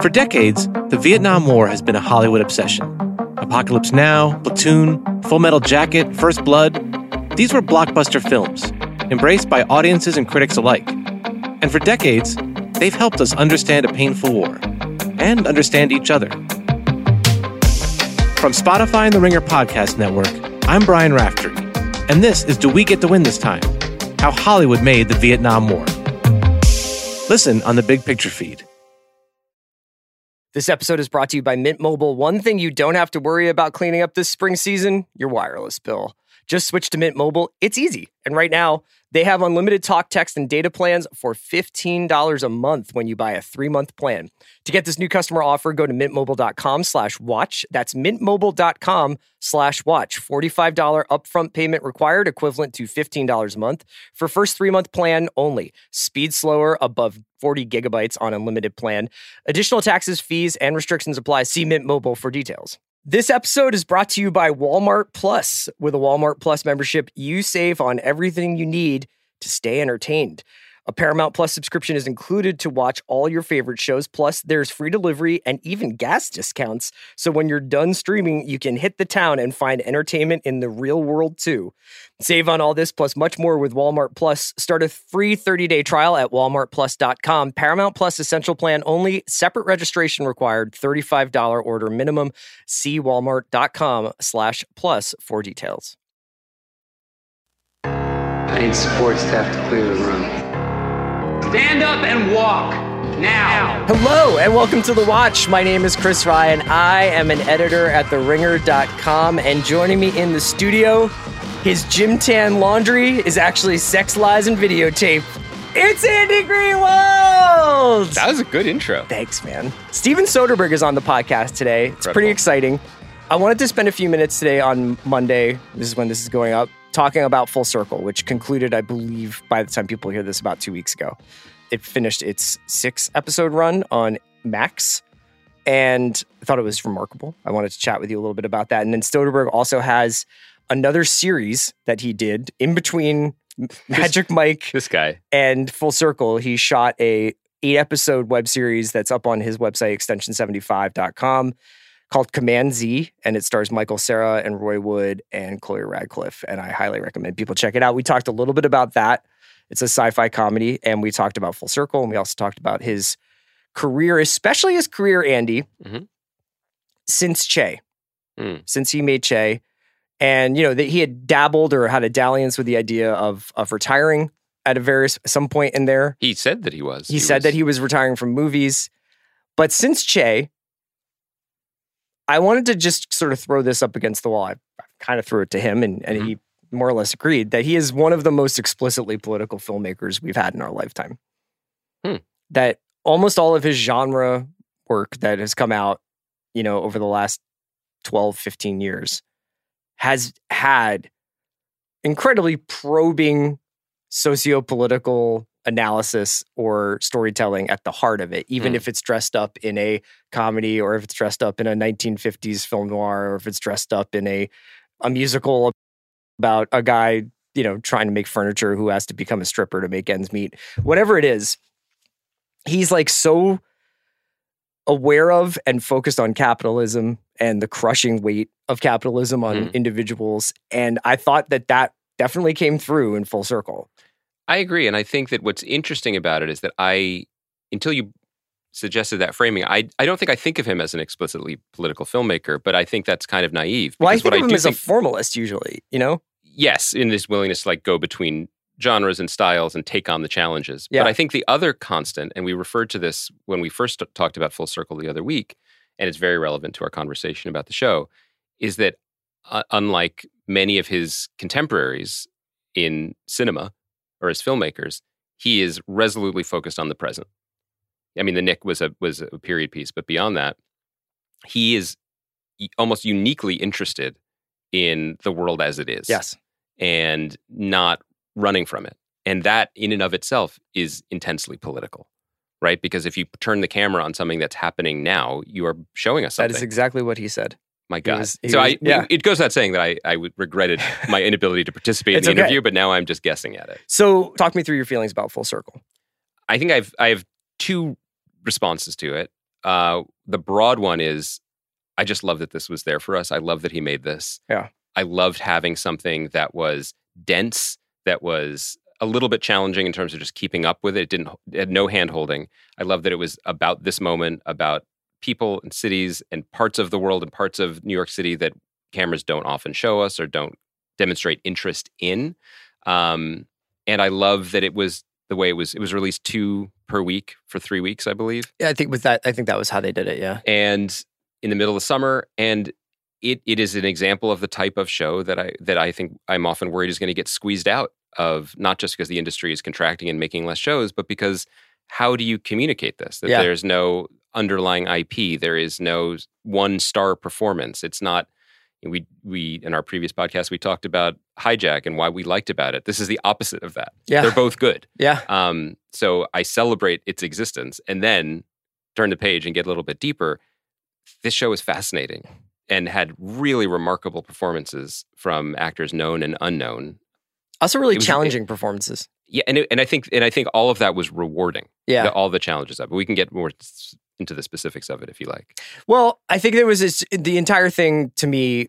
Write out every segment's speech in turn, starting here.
For decades, the Vietnam War has been a Hollywood obsession. Apocalypse Now, Platoon, Full Metal Jacket, First Blood, these were blockbuster films, embraced by audiences and critics alike. And for decades, they've helped us understand a painful war and understand each other. From Spotify and the Ringer Podcast Network, I'm Brian Raftery, and this is Do We Get to Win This Time? How Hollywood Made the Vietnam War. Listen on the Big Picture feed. This episode is brought to you by Mint Mobile. One thing you don't have to worry about cleaning up this spring season your wireless bill. Just switch to Mint Mobile. It's easy. And right now, they have unlimited talk, text, and data plans for $15 a month when you buy a three-month plan. To get this new customer offer, go to mintmobile.com slash watch. That's mintmobile.com slash watch. $45 upfront payment required, equivalent to $15 a month. For first three-month plan only. Speed slower, above 40 gigabytes on unlimited plan. Additional taxes, fees, and restrictions apply. See Mint Mobile for details. This episode is brought to you by Walmart Plus. With a Walmart Plus membership, you save on everything you need to stay entertained. A Paramount Plus subscription is included to watch all your favorite shows. Plus, there's free delivery and even gas discounts. So when you're done streaming, you can hit the town and find entertainment in the real world too. Save on all this plus much more with Walmart Plus. Start a free 30-day trial at walmartplus.com. Paramount Plus essential plan only. Separate registration required. $35 order minimum. See walmart.com slash plus for details. I need support staff to clear the room. Stand up and walk now. Hello and welcome to The Watch. My name is Chris Ryan. I am an editor at TheRinger.com and joining me in the studio, his gym tan laundry is actually sex lies and videotape. It's Andy Greenwald! That was a good intro. Thanks, man. Steven Soderbergh is on the podcast today. It's pretty exciting. I wanted to spend a few minutes today on Monday. This is when this is going up, talking about Full Circle, which concluded, I believe, by the time people hear this, about two weeks ago. It finished its six episode run on Max, and I thought it was remarkable. I wanted to chat with you a little bit about that. And then Soderbergh also has another series that he did in between Magic Mike This guy. and full circle he shot a eight episode web series that's up on his website extension75.com called command z and it stars michael cera and roy wood and chloe radcliffe and i highly recommend people check it out we talked a little bit about that it's a sci-fi comedy and we talked about full circle and we also talked about his career especially his career andy Mhm. since che Mm. since he made che and you know that he had dabbled or had a dalliance with the idea of of retiring at a various some point in there. He said that he was. He, said was- that he was retiring from movies, but since Che, I wanted to just sort of throw this up against the wall. I, I kind of threw it to him, and, and Mm-hmm. he more or less agreed that he is one of the most explicitly political filmmakers we've had in our lifetime. Hmm. That almost all of his genre work that has come out, you know, over the last 12, 15 years has had incredibly probing socio-political analysis or storytelling at the heart of it, even Hmm. if it's dressed up in a comedy or if it's dressed up in a 1950s film noir or if it's dressed up in a a musical about a guy, you know, trying to make furniture who has to become a stripper to make ends meet. Whatever it is, he's like so aware of and focused on capitalism and the crushing weight of capitalism on Mm. individuals and I thought that that definitely came through in full circle. I agree. And I think that what's interesting about it is that I, until you suggested that framing, I, I don't think I think of him as an explicitly political filmmaker, but I think that's kind of naive. Well, I think what of him do as a formalist usually, you know? yes, in his willingness to like go between genres and styles and take on the challenges. Yeah. But I think the other constant, and we referred to this when we first talked about Full Circle the other week, and it's very relevant to our conversation about the show, is that uh, unlike many of his contemporaries in cinema or as filmmakers, he is resolutely focused on the present. I mean, The Knick was a was a period piece, but beyond that, he is almost uniquely interested in the world as it is Yes. and not running from it. And that, in and of itself, is intensely political, right? Because if you turn the camera on something that's happening now, you are showing us That something. is exactly what he said. My God. was- he so was- I, yeah. it goes without saying that I, I regretted my inability to participate in the okay. interview, but now I'm just guessing at it. So, talk me through your feelings about Full Circle. I think I've I have two responses to it. uh, the broad one is I just love that this was there for us. I love that he made this. Yeah. I loved having something that was dense, that was a little bit challenging in terms of just keeping up with it. It didn't it had no hand holding. I love that it was about this moment, about people and cities and parts of the world and parts of New York City that cameras don't often show us or don't demonstrate interest in. Um, and I love that it was the way it was. It was released two per week for three weeks, I believe, Yeah, I think with that, I think that was how they did it. Yeah. and in the middle of summer. And it it is an example of the type of show that I that I think I'm often worried is going to get squeezed out of not just because the industry is contracting and making less shows, but because how do you communicate this? That Yeah. there's no underlying IP, there is no one star performance. It's not. We we in our previous podcast we talked about hijack and why we liked about it. This is the opposite of that. Yeah. They're both good. Yeah. Um, so I celebrate its existence and then turn the page and get a little bit deeper. This show is fascinating and had really remarkable performances from actors known and unknown. Also, really was- challenging performances. Yeah, and it, and I think and I think all of that was rewarding. Yeah. the- all the challenges of it. We can get more into the specifics of it if you like. Well, I think there was this, the entire thing to me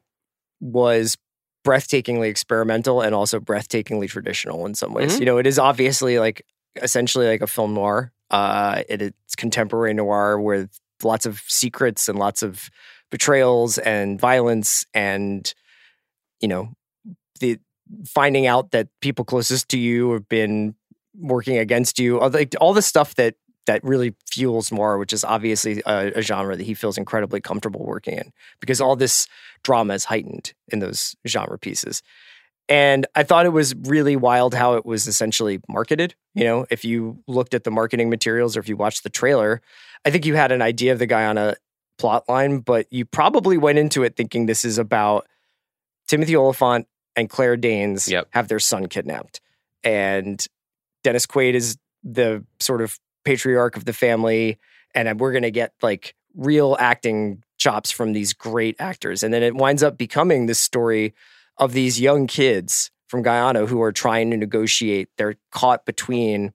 was breathtakingly experimental and also breathtakingly traditional in some ways. Mhm. You know, it is obviously like essentially like a film noir. Uh, it, it's contemporary noir with lots of secrets and lots of betrayals and violence and you know the finding out that people closest to you have been working against you all the, all the stuff that that really fuels more which is obviously a, a genre that he feels incredibly comfortable working in because all this drama is heightened in those genre pieces and i thought it was really wild how it was essentially marketed you know if you looked at the marketing materials or if you watched the trailer i think you had an idea of the guy on a plot line but you probably went into it thinking this is about timothy olyphant and claire danes Yep. have their son kidnapped and dennis quaid is the sort of patriarch of the family and uh, we're going to get like real acting chops from these great actors. And then it winds up becoming this story of these young kids from Guyana who are trying to negotiate. They're caught between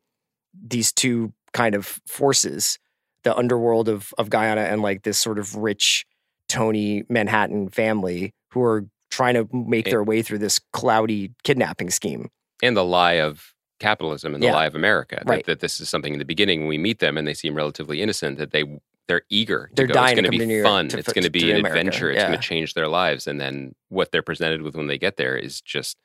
these two kind of forces the underworld of of Guyana and like this sort of rich Tony Manhattan family who are trying to make their way through this cloudy kidnapping scheme. And the lie of capitalism and the Yeah. lie of America. That- Right. That, this is something in the beginning when we meet them and they seem relatively innocent that they they're eager. To They're go. dying It's going to be fun. to it's going to be an America. adventure. It's going to change their lives. And then what they're presented with when they get there is just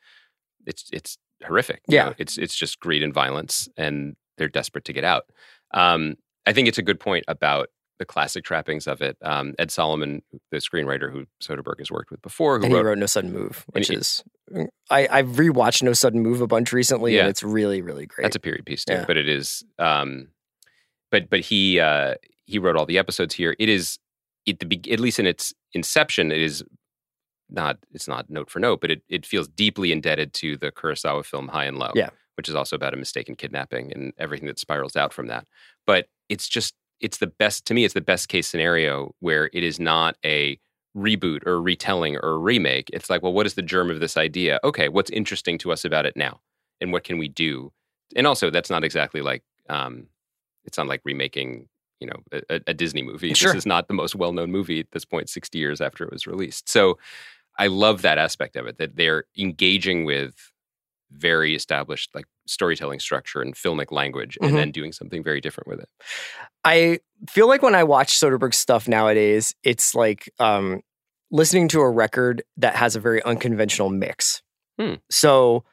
it's it's horrific. you Yeah. know? it's it's just greed and violence, and they're desperate to get out. Um, I think it's a good point about the classic trappings of it. Um, Ed Solomon, the screenwriter who Soderbergh has worked with before, who and he wrote wrote No Sudden Move which is I I've rewatched No Sudden Move a bunch recently Yeah. and it's really really great That's a period piece too, Yeah. but it is. Um, but but he uh, he wrote all the episodes here. It is at the at least in its inception, it is not it's not note for note, but it it feels deeply indebted to the Kurosawa film High and Low, Yeah. which is also about a mistaken kidnapping and everything that spirals out from that. But it's just it's the best to me. It's the best case scenario where it is not a reboot or retelling or remake. It's like, well, what is the germ of this idea? Okay, what's interesting to us about it now, and what can we do? And also, that's not exactly like um, it's not like remaking, you know, a, a Disney movie. Sure. This is not the most well-known movie at this point, sixty years after it was released. So, I love that aspect of it that they're engaging with very established like storytelling structure and filmic language, and then doing something very different with it. I feel like when I watch Soderbergh's stuff nowadays, it's like um, listening to a record that has a very unconventional mix. Hmm. So,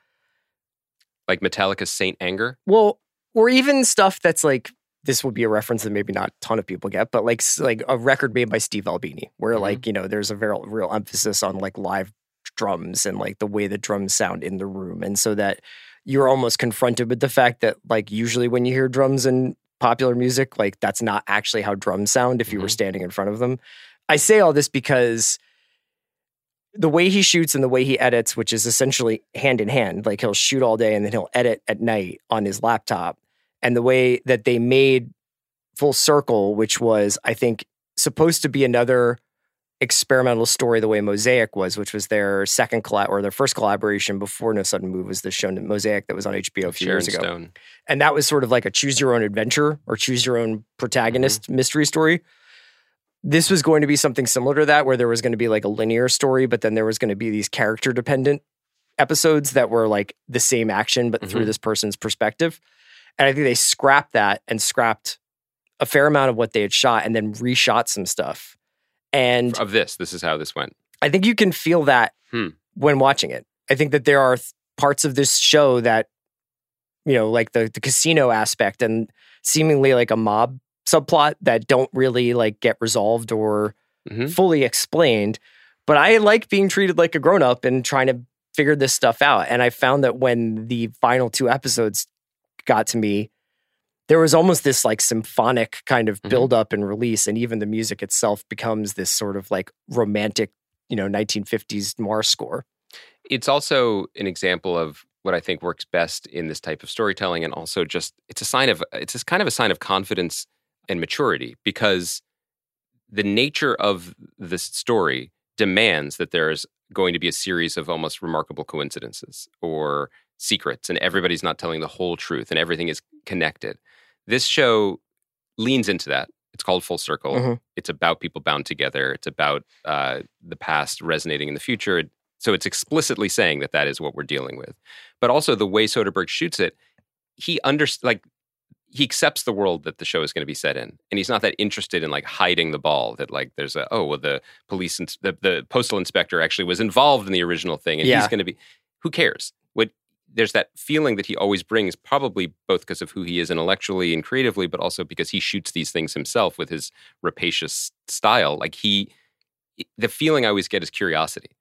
Like Metallica's Saint Anger. well, or even stuff that's like this would be a reference that maybe not a ton of people get, but like like a record made by Steve Albini, where Mhm. like you know there's a very real emphasis on like live drums and like the way the drums sound in the room, and so that you're almost confronted with the fact that like usually when you hear drums in popular music, like that's not actually how drums sound if you were Mhm. standing in front of them. I say all this because the way he shoots and the way he edits, which is essentially hand in hand, like he'll shoot all day and then he'll edit at night on his laptop, and the way that they made Full Circle, which was, I think, supposed to be another experimental story the way Mosaic was, which was their second collab or their first collaboration before No Sudden Move was the show Mosaic that was on HBO a few Sharon years ago. Stone. And that was sort of like a choose your own adventure or choose your own protagonist mystery story. this was going to be something similar to that, where there was going to be like a linear story, but then there was going to be these character dependent episodes that were like the same action, but through Mhm. this person's perspective. And I think they scrapped that and scrapped a fair amount of what they had shot and then reshot some stuff. And of this. This is how this went. I think you can feel that Hmm. when watching it. I think that there are th- parts of this show that, you know, like the, the casino aspect and seemingly like a mob subplot that don't really like get resolved or Mhm. fully explained. But I like being treated like a grown up and trying to figure this stuff out. And I found that when the final two episodes got to me, there was almost this like symphonic kind of Mhm. build up and release. And even the music itself becomes this sort of like romantic, you know, 1950s Mars score. It's also an example of what I think works best in this type of storytelling, and also just it's a sign of it's just kind of a sign of confidence and maturity because the nature of the story demands that there's going to be a series of almost remarkable coincidences or secrets, and everybody's not telling the whole truth, and everything is connected. This show leans into that. It's called Full Circle. Mhm. It's about people bound together. It's about uh, the past resonating in the future. So it's explicitly saying that that is what we're dealing with. But also the way Soderbergh shoots it, he under like he accepts the world that the show is going to be set in, and he's not that interested in like hiding the ball. That like there's a oh well the police ins- the the postal inspector actually was involved in the original thing, and Yeah. he's going to be who cares? There's that feeling that he always brings, probably both because of who he is intellectually and creatively, but also because he shoots these things himself with his rapacious style. Like he, the feeling I always get is curiosity.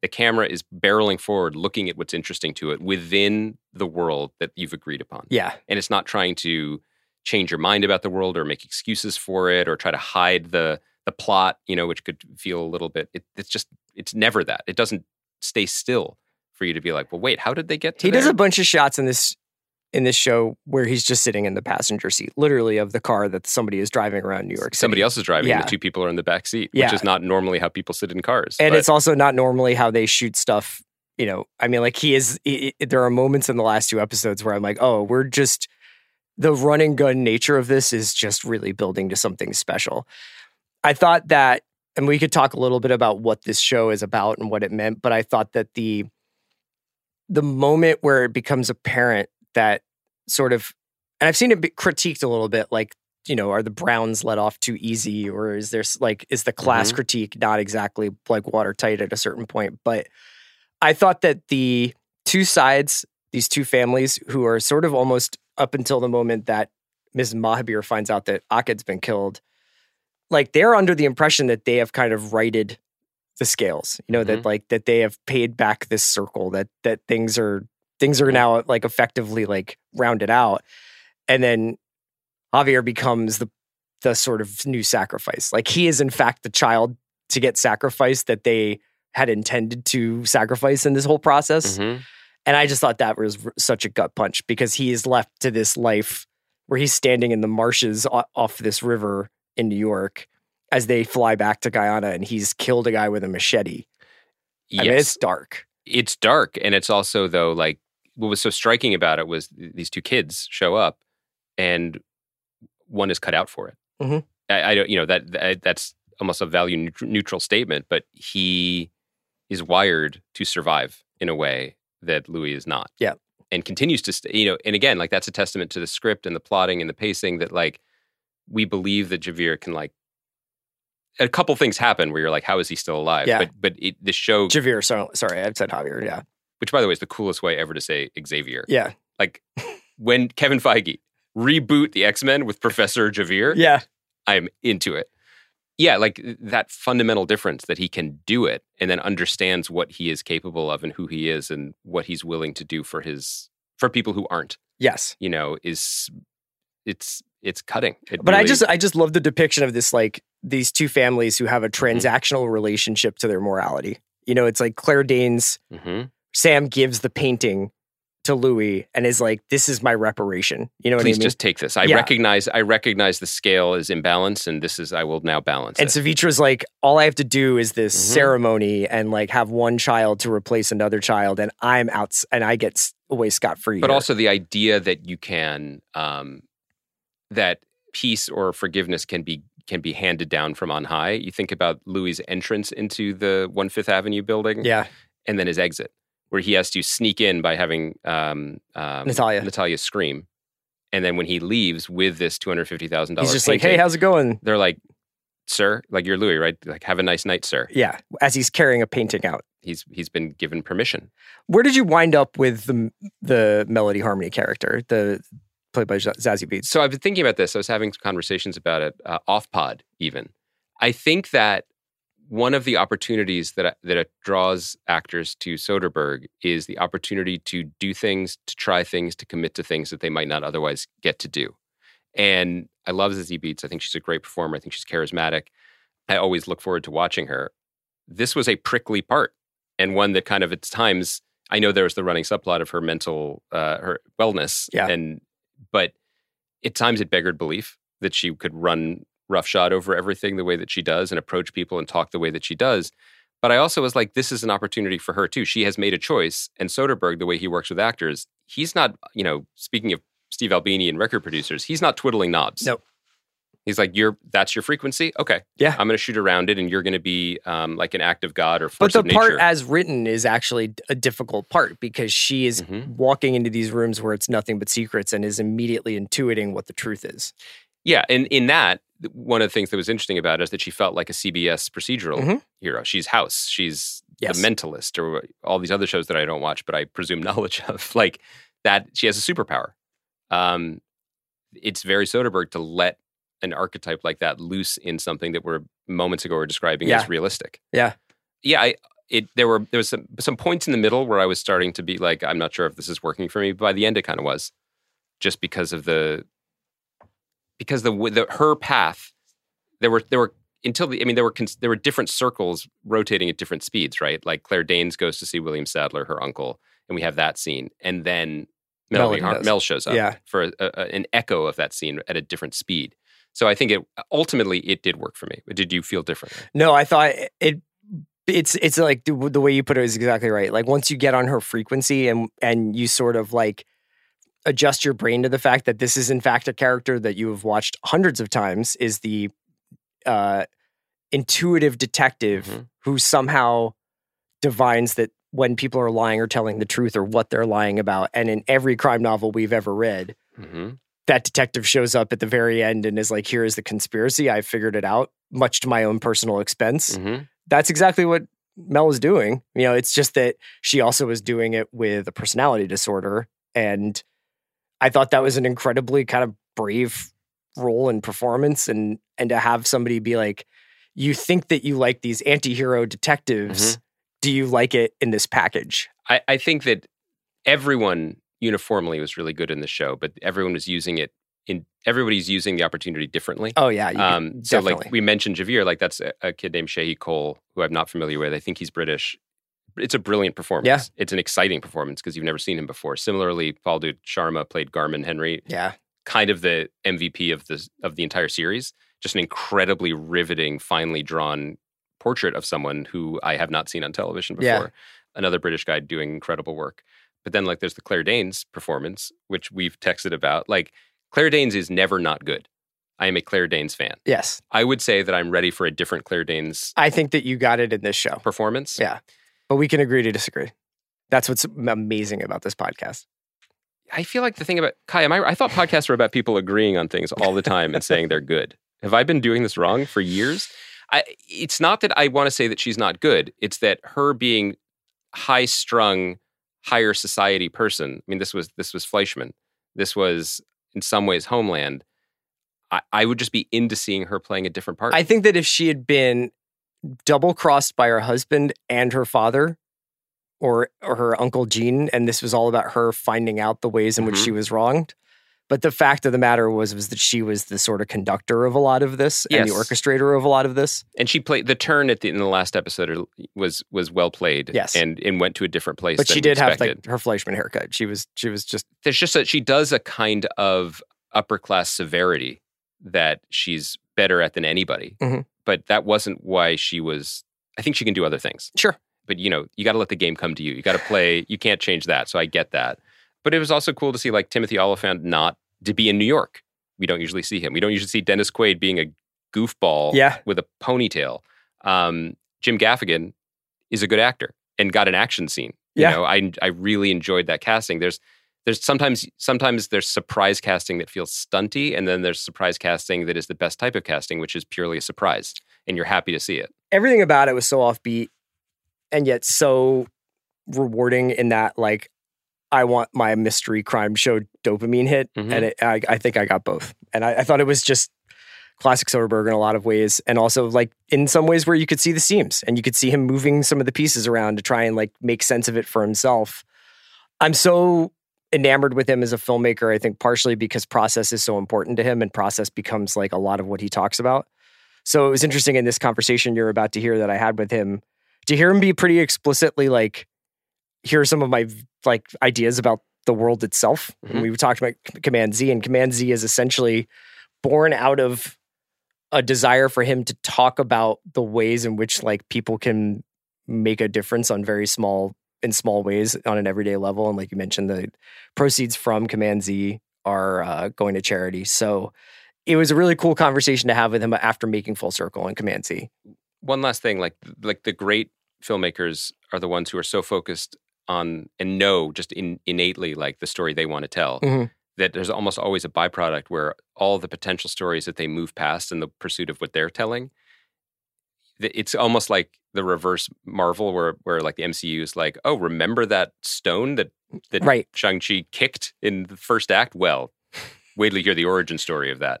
The camera is barreling forward, looking at what's interesting to it within the world that you've agreed upon. Yeah. And it's not trying to change your mind about the world or make excuses for it or try to hide the the plot, you know, which could feel a little bit. It, it's just it's never that. It doesn't stay still for you to be like, well, wait, how did they get to He does a bunch of shots in this in this show where he's just sitting in the passenger seat, literally of the car that somebody is driving around New York. City. Somebody else is driving, Yeah. the two people are in the back seat, Yeah. which is not normally how people sit in cars. and but- it's also not normally how they shoot stuff. You know, I mean, like he is. i there are moments in the last two episodes where I'm like, oh, we're just the run and gun nature of this is just really building to something special. I thought that, and we could talk a little bit about what this show is about and what it meant, but I thought that the the moment where it becomes apparent that sort of, and I've seen it be critiqued a little bit, like you know, are the Browns let off too easy, or is there like is the class Mhm. critique not exactly like watertight at a certain point? But I thought that the two sides, these two families, who are sort of almost up until the moment that Ms. Mahabir finds out that Aked's been killed, like they're under the impression that they have kind of righted the scales. You know that like that they have paid back this circle. That that things are things are now like effectively like rounded out, and then Javier becomes the the sort of new sacrifice. Like he is in fact the child to get sacrificed that they had intended to sacrifice in this whole process. Mhm. And I just thought that was such a gut punch because he is left to this life where he's standing in the marshes off this river in New York as they fly back to Guyana and he's killed a guy with a machete. I mean, it's Yes. dark. it's dark and it's also though like what was so striking about it was these two kids show up and one is cut out for it Mhm. I, I don't you know that, that that's almost a value neut- neutral statement but he is wired to survive in a way that louis is not Yeah. and continues to st- you know and again like that's a testament to the script and the plotting and the pacing that like we believe that javier can like a couple things happen where you're like how is he still alive Yeah. but but it, the show Javier, sorry, sorry, I said Javier. Yeah. which by the way is the coolest way ever to say Xavier. Yeah. Like when Kevin Feige reboot the X-Men with Professor Javier, Yeah. I'm into it. Yeah, like that fundamental difference that he can do it and then understands what he is capable of and who he is and what he's willing to do for his for people who aren't, Yes. you know, is it's it's cutting. It But I just I just love the depiction of this like these two families who have a Mm-hmm. transactional relationship to their morality. You know, it's like Claire Danes, Mhm. Sam gives the painting to Louis and is like, "This is my reparation." You know what please I mean? just take this. I Yeah. recognize I recognize the scale is imbalanced and this is I will now balance and it. Savitri's like, "All I have to do is this Mhm. ceremony and like have one child to replace another child, and I'm out and I get away scot free." but also the idea that you can um, that peace or forgiveness can be can be handed down from on high. You think about Louis' entrance into the One Fifth Avenue building, Yeah. and then his exit, where he has to sneak in by having um, um, Natalia. Natalia scream, and then when he leaves with this two hundred fifty thousand dollars, He's just like, hey, how's it going? they're like, "Sir, like you're Louis, right? Like, have a nice night, sir." Yeah. As he's carrying a painting out. He's he's been given permission. Where did you wind up with the the melody harmony character, the played by Zazie Beetz? So I've been thinking about this. I was having conversations about it uh, off pod, even. I think that one of the opportunities that that it draws actors to Soderbergh is the opportunity to do things, to try things, to commit to things that they might not otherwise get to do. And I love Zazie Beetz. I think she's a great performer. I think she's charismatic. I always look forward to watching her. This was a prickly part, and one that kind of at times I know there was the running subplot of her mental uh, her wellness, Yeah. and but at times it beggared belief that she could run roughshod over everything the way that she does and approach people and talk the way that she does. But I also was like, this is an opportunity for her too. She has made a choice. And Soderbergh, the way he works with actors, he's not, you know, speaking of Steve Albini and record producers, he's not twiddling knobs. Nope. He's like, you're that's your frequency. Okay, Yeah. I'm going to shoot around it, and you're going to be um, like an act of God or But force the of nature. part as written is actually a difficult part because she is Mhm. walking into these rooms where it's nothing but secrets and is immediately intuiting what the truth is. Yeah, and in that, one of the things that was interesting about it is that she felt like a CBS procedural Mhm. hero. She's House, she's Yes. The Mentalist, or all these other shows that I don't watch, but I presume knowledge of. Like that, she has a superpower. Um, it's very Soderbergh to let an archetype like that loose in something that we're moments ago were describing Yeah. as realistic. Yeah. yeah. I it there were there was some some points in the middle where I was starting to be like, I'm not sure if this is working for me. But by the end, it kind of was, just because of the because the, the her path there were there were until the I mean there were cons- there were different circles rotating at different speeds, right? Like Claire Danes goes to see William Sadler, her uncle, and we have that scene, and then Har- Mel shows up Yeah. for a, a, an echo of that scene at a different speed. So I think it ultimately it did work for me. Did you feel different? No, I thought it. It's it's like the, the way you put it is exactly right. Like once you get on her frequency and and you sort of like adjust your brain to the fact that this is in fact a character that you have watched hundreds of times is the uh, intuitive detective Mhm. who somehow divines that when people are lying or telling the truth or what they're lying about. And in every crime novel we've ever read, Mm-hmm. That detective shows up at the very end and is like, "Here is the conspiracy. I figured it out, much to my own personal expense." Mm-hmm. that's exactly what Mel is doing. You know, it's just that she also is doing it with a personality disorder. And I thought that was an incredibly kind of brave role and performance and and to have somebody be like, you think that you like these anti-hero detectives. Do you like it in this package? I, I think that everyone uniformly was really good in the show, but everyone was using it in everybody's using the opportunity differently. Oh yeah, Um, so definitely. like we mentioned Javier, like that's a, a kid named Sheyi Cole, who I'm not familiar with. I think he's British. It's a brilliant performance. Yeah. It's an exciting performance because you've never seen him before. Similarly, Phaldut Sharma played Garmen Henry, yeah, kind of the MVP of the of the entire series. Just an incredibly riveting, finely drawn portrait of someone who I have not seen on television before. Yeah. Another British guy doing incredible work. But then like there's the Claire Danes performance, which we've texted about. Like Claire Danes is never not good. I am a Claire Danes fan. yes. I would say that I'm ready for a different Claire Danes I think that you got it in this show, performance. Yeah. but we can agree to disagree. That's what's amazing about this podcast. I feel like the thing about Kai, am I, I thought podcasts were about people agreeing on things all the time and saying they're good. Have I been doing this wrong for years? I, it's not that I want to say that she's not good. It's that her being high strung, higher society person. I mean, this was this was Fleishman. This was in some ways Homeland. I, I would just be into seeing her playing a different part. I think that if she had been double crossed by her husband and her father, or or her uncle Gene, and this was all about her finding out the ways in which Mhm. she was wronged. But the fact of the matter was was that she was the sort of conductor of a lot of this and the orchestrator of a lot of this. and she played the turn at the in the last episode was was well played. Yes. and and went to a different place. But she did have like her Fleishman haircut. She was she was just there's just that she does a kind of upper class severity that she's better at than anybody. Mhm. But that wasn't why she was. I think she can do other things. Sure. But you know, you got to let the game come to you. You got to play. You can't change that. So I get that. But it was also cool to see like Timothy Olyphant not to be in New York. We don't usually see him. We don't usually see Dennis Quaid being a goofball Yeah. with a ponytail. Um, Jim Gaffigan is a good actor and got an action scene. You Yeah. know, I I really enjoyed that casting. There's there's sometimes sometimes there's surprise casting that feels stunty, and then there's surprise casting that is the best type of casting, which is purely a surprise, and you're happy to see it. everything about it was so offbeat and yet so rewarding in that like I want my mystery crime show dopamine hit, Mhm. and it, I, I think I got both. And I, I thought it was just classic Soderbergh in a lot of ways, and also like in some ways where you could see the seams and you could see him moving some of the pieces around to try and like make sense of it for himself. I'm so enamored with him as a filmmaker. I think partially because process is so important to him, and process becomes like a lot of what he talks about. So it was interesting in this conversation you're about to hear that I had with him to hear him be pretty explicitly like, here are some of my like ideas about the world itself. Mhm. And we talked about Command Z, and Command Z is essentially born out of a desire for him to talk about the ways in which like people can make a difference on very small in small ways on an everyday level. And like you mentioned, the proceeds from Command Z are uh, going to charity. So it was a really cool conversation to have with him after making Full Circle and Command Z. one last thing like like the great filmmakers are the ones who are so focused on and know just in, innately like the story they want to tell Mhm. that there's almost always a byproduct where all the potential stories that they move past in the pursuit of what they're telling it's almost like the reverse marvel where where like the mcu is like oh remember that stone that that Right. shang-chi kicked in the first act well wait till you hear the origin story of that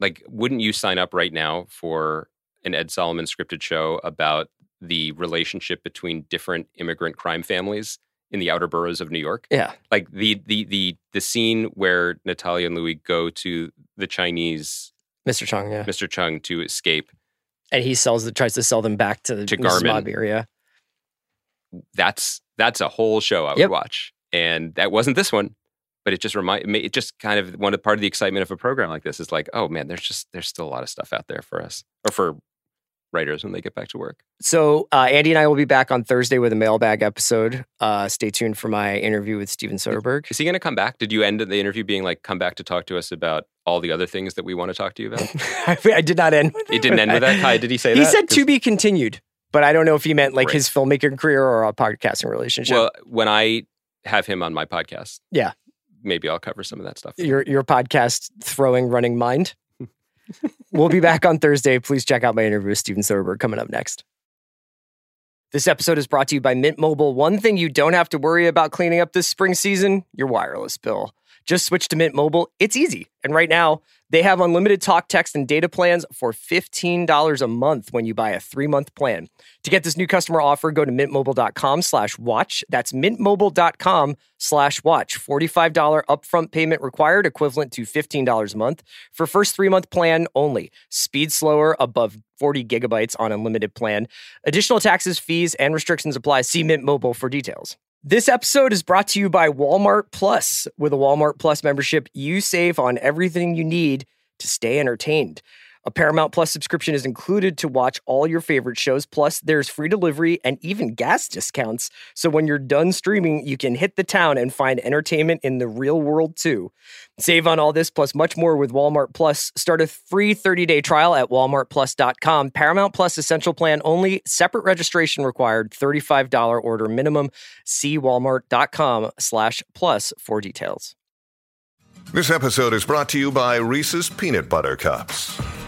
like wouldn't you sign up right now for an Ed Solomon scripted show about the relationship between different immigrant crime families in the outer boroughs of New York. Yeah. Like the the the the scene where Natalia and Louis go to the Chinese Mr. Chung, yeah. Mr. Chung to escape. And he sells the tries to sell them back to, To. Garmen. Yeah. That's that's a whole show I would Yep. watch, and that wasn't this one. But it just remind it just kind of one of part of the excitement of a program like this is like, oh man, there's just there's still a lot of stuff out there for us or for writers when they get back to work. So uh, Andy and I will be back on Thursday with a mailbag episode. Uh, stay tuned for my interview with Steven Soderbergh. Is he going to come back? Did you end the interview being like, come back to talk to us about all the other things that we want to talk to you about? I did not end. With it didn't end with that. Kaya, did he say He that? said 'Cause- to be continued, but I don't know if he meant like Right. his filmmaking career or a podcasting relationship. Well, when I have him on my podcast, Yeah. maybe I'll cover some of that stuff. your your podcast throwing running mind. We'll be back on Thursday. Please check out my interview with Steven Soderbergh coming up next. This episode is brought to you by Mint Mobile. One thing you don't have to worry about cleaning up this spring season your wireless bill. Just switch to Mint Mobile. It's easy. And right now, they have unlimited talk, text, and data plans for $15 a month when you buy a three-month plan. To get this new customer offer, go to mintmobile.com slash watch. That's mintmobile.com slash watch. $45 upfront payment required, equivalent to $15 a month. For first three-month plan only. Speed slower, above 40 gigabytes on unlimited plan. Additional taxes, fees, and restrictions apply. See Mint Mobile for details. This episode is brought to you by Walmart Plus. With a Walmart Plus membership, you save on everything you need to stay entertained. A Paramount Plus subscription is included to watch all your favorite shows. Plus, there's free delivery and even gas discounts. So when you're done streaming, you can hit the town and find entertainment in the real world too. Save on all this plus much more with Walmart Plus. Start a free 30-day trial at walmartplus.com. Paramount Plus essential plan only. Separate registration required. $35 order minimum. See walmart.com slash plus for details. This episode is brought to you by Reese's Peanut Butter Cups.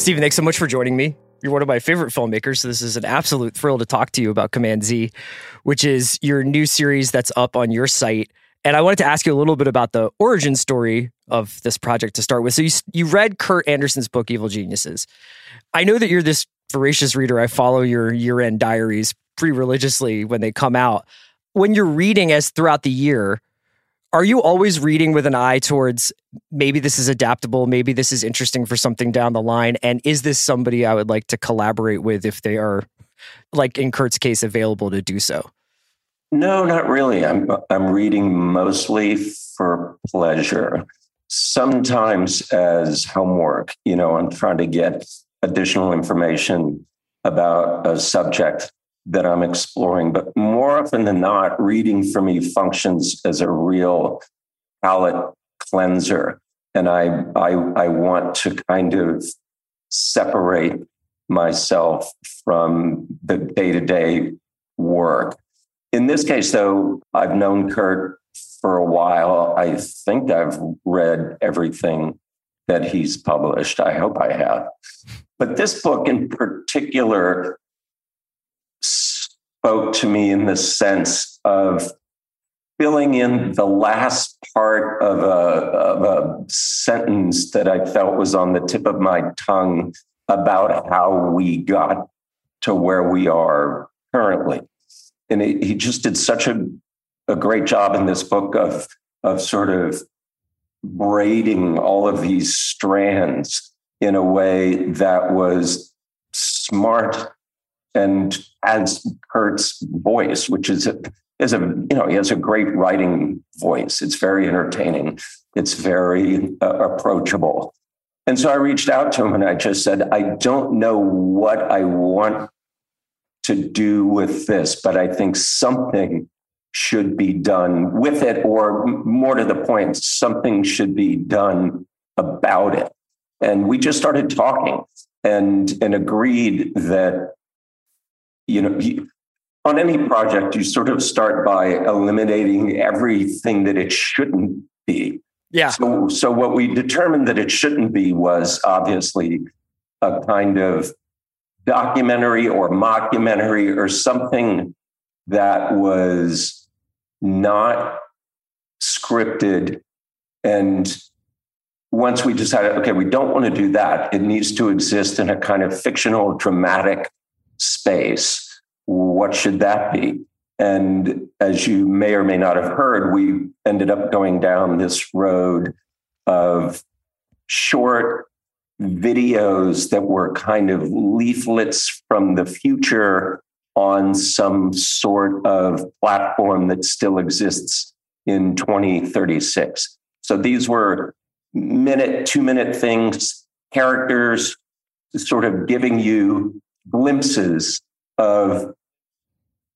Steven, thanks so much for joining me. You're one of my favorite filmmakers, so this is an absolute thrill to talk to you about Command Z, which is your new series that's up on your site. And I wanted to ask you a little bit about the origin story of this project to start with. So you you read Kurt Andersen's book Evil Geniuses. I know that you're this voracious reader. I follow your year-end diaries pretty religiously when they come out. When you're reading as throughout the year, are you always reading with an eye towards maybe this is adaptable, maybe this is interesting for something down the line? And is this somebody I would like to collaborate with if they are, like in Kurt's case, available to do so? No, not really. I'm I'm reading mostly for pleasure. Sometimes as homework, you know, I'm trying to get additional information about a subject that I'm exploring. But more often than not, reading for me functions as a real palate cleanser. And I, I, I want to kind of separate myself from the day to day work. In this case, though, I've known Kurt for a while. I think I've read everything that he's published. I hope I have. But this book in particular spoke to me in the sense of filling in the last part of a, of a sentence that I felt was on the tip of my tongue about how we got to where we are currently. And it, he just did such a, a great job in this book of, of sort of braiding all of these strands in a way that was smart and adds Kurt's voice, which is a, is a you know he has a great writing voice. It's very entertaining. It's very uh, approachable. And so I reached out to him and I just said, I don't know what I want to do with this, but I think something should be done with it, or more to the point, something should be done about it. And we just started talking and, and agreed that you know, you, on any project, you sort of start by eliminating everything that it shouldn't be. Yeah. So, so what we determined that it shouldn't be was obviously a kind of documentary or mockumentary or something that was not scripted. And once we decided, okay, we don't want to do that, it needs to exist in a kind of fictional, dramatic space. What should that be? And as you may or may not have heard, we ended up going down this road of short videos that were kind of leaflets from the future on some sort of platform that still exists in 2036. So these were minute, two minute things, characters sort of giving you glimpses of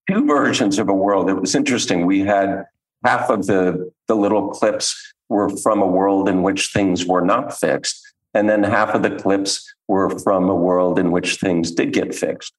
two versions of a world. It was interesting. We had half of the, the little clips were from a world in which things were not fixed. And then half of the clips were from a world in which things did get fixed.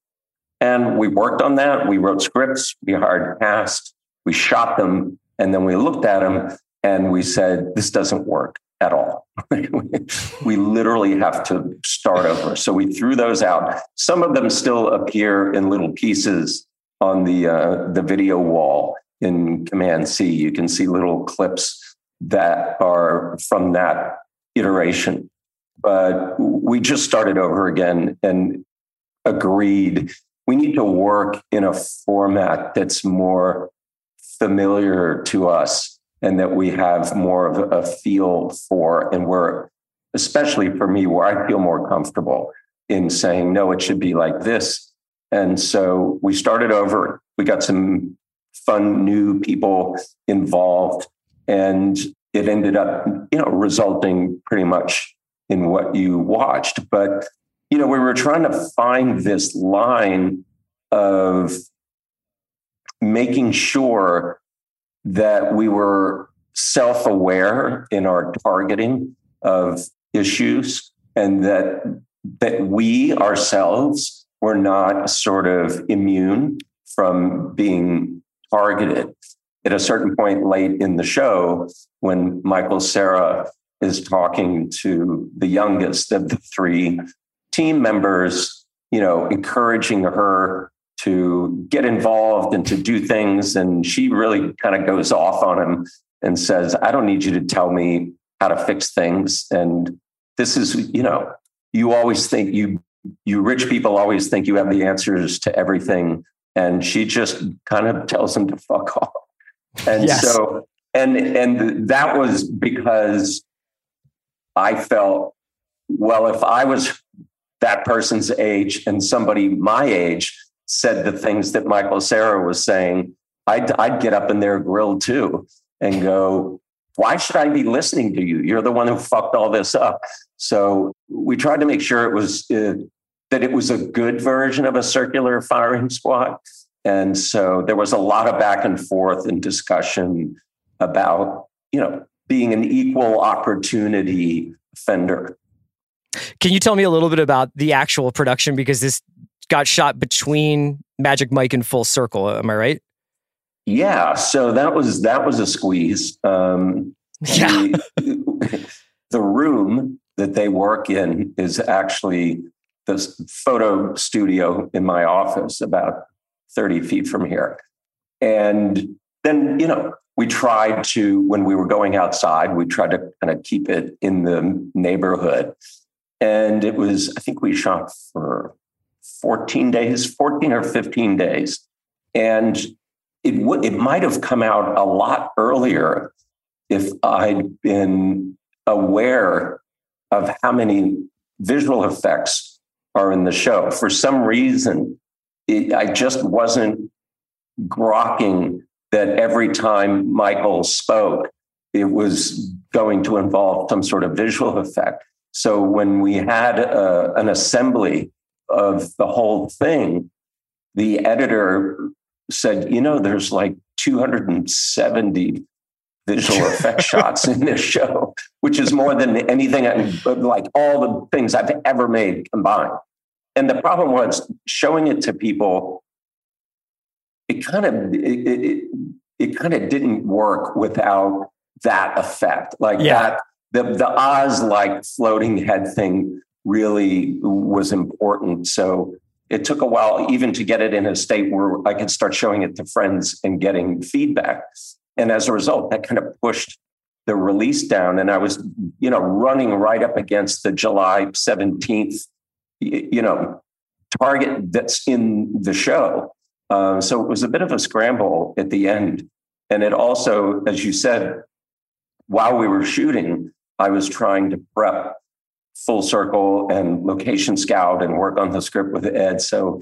And we worked on that. We wrote scripts, we hired cast, we shot them, and then we looked at them and we said, this doesn't work at all. we literally have to start over. So we threw those out. Some of them still appear in little pieces on the uh, the video wall in Command Z. You can see little clips that are from that iteration. But we just started over again and agreed we need to work in a format that's more familiar to us and that we have more of a feel for, and we're, especially for me, where I feel more comfortable in saying, no, it should be like this. And so we started over. We got some fun new people involved, and it ended up, you know, resulting pretty much in what you watched. But, you know, we were trying to find this line of making sure that we were self aware in our targeting of issues and that that we ourselves were not sort of immune from being targeted. At a certain point late in the show, when Michael Cera is talking to the youngest of the three team members, you know, encouraging her to get involved and to do things. And she really kind of goes off on him and says, I don't need you to tell me how to fix things. And this is, you know, you always think you, you rich people always think you have the answers to everything. And she just kind of tells him to fuck off. And yes. so, and, and that was because I felt, well, if I was that person's age and somebody my age said the things that Michael Cera was saying, I'd, I'd get up in their grill too and go, why should I be listening to you? You're the one who fucked all this up. So we tried to make sure it was uh, that it was a good version of a circular firing squad. And so there was a lot of back and forth and discussion about, you know, being an equal opportunity offender. Can you tell me a little bit about the actual production? Because this got shot between Magic Mike and Full Circle. Am I right? Yeah. So that was that was a squeeze. Um, yeah. The, the room that they work in is actually the photo studio in my office, about thirty feet from here. And then you know we tried to when we were going outside, we tried to kind of keep it in the neighborhood. And it was, I think we shot for 14 days, 14 or 15 days. And it would it might have come out a lot earlier if I'd been aware of how many visual effects are in the show. For some reason, it, I just wasn't grokking that every time Michael spoke, it was going to involve some sort of visual effect. So when we had a, uh, an assembly of the whole thing, the editor said, you know, there's like 270 visual effect shots in this show, which is more than anything, I, like all the things I've ever made combined. And the problem was showing it to people. It kind of it, it, it kind of didn't work without that effect, like yeah. that. The the Oz like floating head thing really was important. So it took a while even to get it in a state where I could start showing it to friends and getting feedback. And as a result, that kind of pushed the release down. And I was, you know, running right up against the July 17th, you know, target that's in the show. Uh, so it was a bit of a scramble at the end. And it also, as you said, while we were shooting, I was trying to prep full circle and location scout and work on the script with Ed. So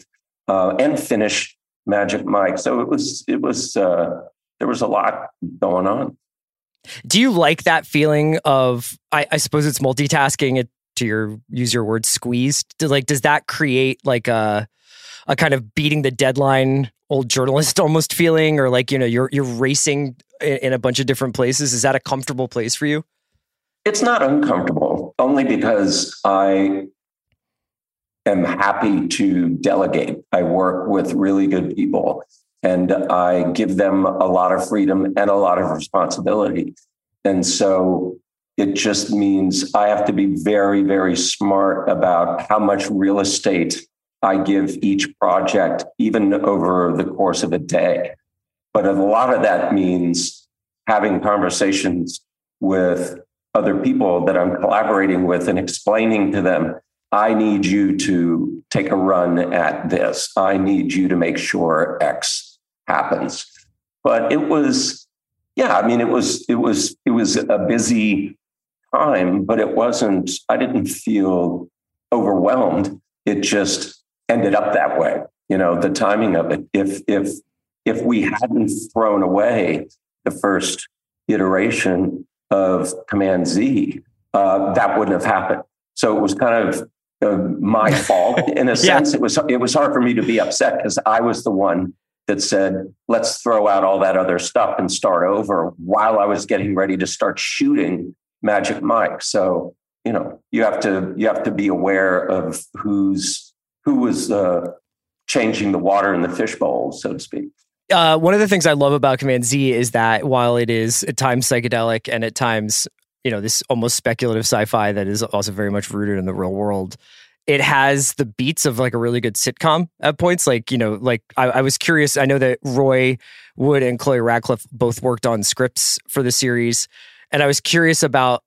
uh, and finish Magic Mike. So it was it was uh, there was a lot going on. Do you like that feeling of I, I suppose it's multitasking it to your use your word squeezed? Like does that create like a a kind of beating the deadline old journalist almost feeling or like you know you're you're racing in, in a bunch of different places? Is that a comfortable place for you? It's not uncomfortable, only because I am happy to delegate. I work with really good people and I give them a lot of freedom and a lot of responsibility. And so it just means I have to be very, very smart about how much real estate I give each project, even over the course of a day. But a lot of that means having conversations with other people that I'm collaborating with and explaining to them, I need you to take a run at this. I need you to make sure X happens. But it was, yeah, I mean, it was, it was, it was a busy time, but it wasn't, I didn't feel overwhelmed. It just ended up that way. You know, the timing of it. If, if, if we hadn't thrown away the first iteration, of Command Z, uh, that wouldn't have happened. So it was kind of uh, my fault in a sense. It was it was hard for me to be upset because I was the one that said, let's throw out all that other stuff and start over while I was getting ready to start shooting Magic Mike. So, you know, you have to you have to be aware of who's who was uh, changing the water in the fishbowl, so to speak. Uh, one of the things I love about Command Z is that while it is at times psychedelic and at times, you know, this almost speculative sci-fi that is also very much rooted in the real world, it has the beats of like a really good sitcom at points. Like, you know, like I, I, was curious. I know that Roy Wood and Chloe Radcliffe both worked on scripts for the series. And I was curious about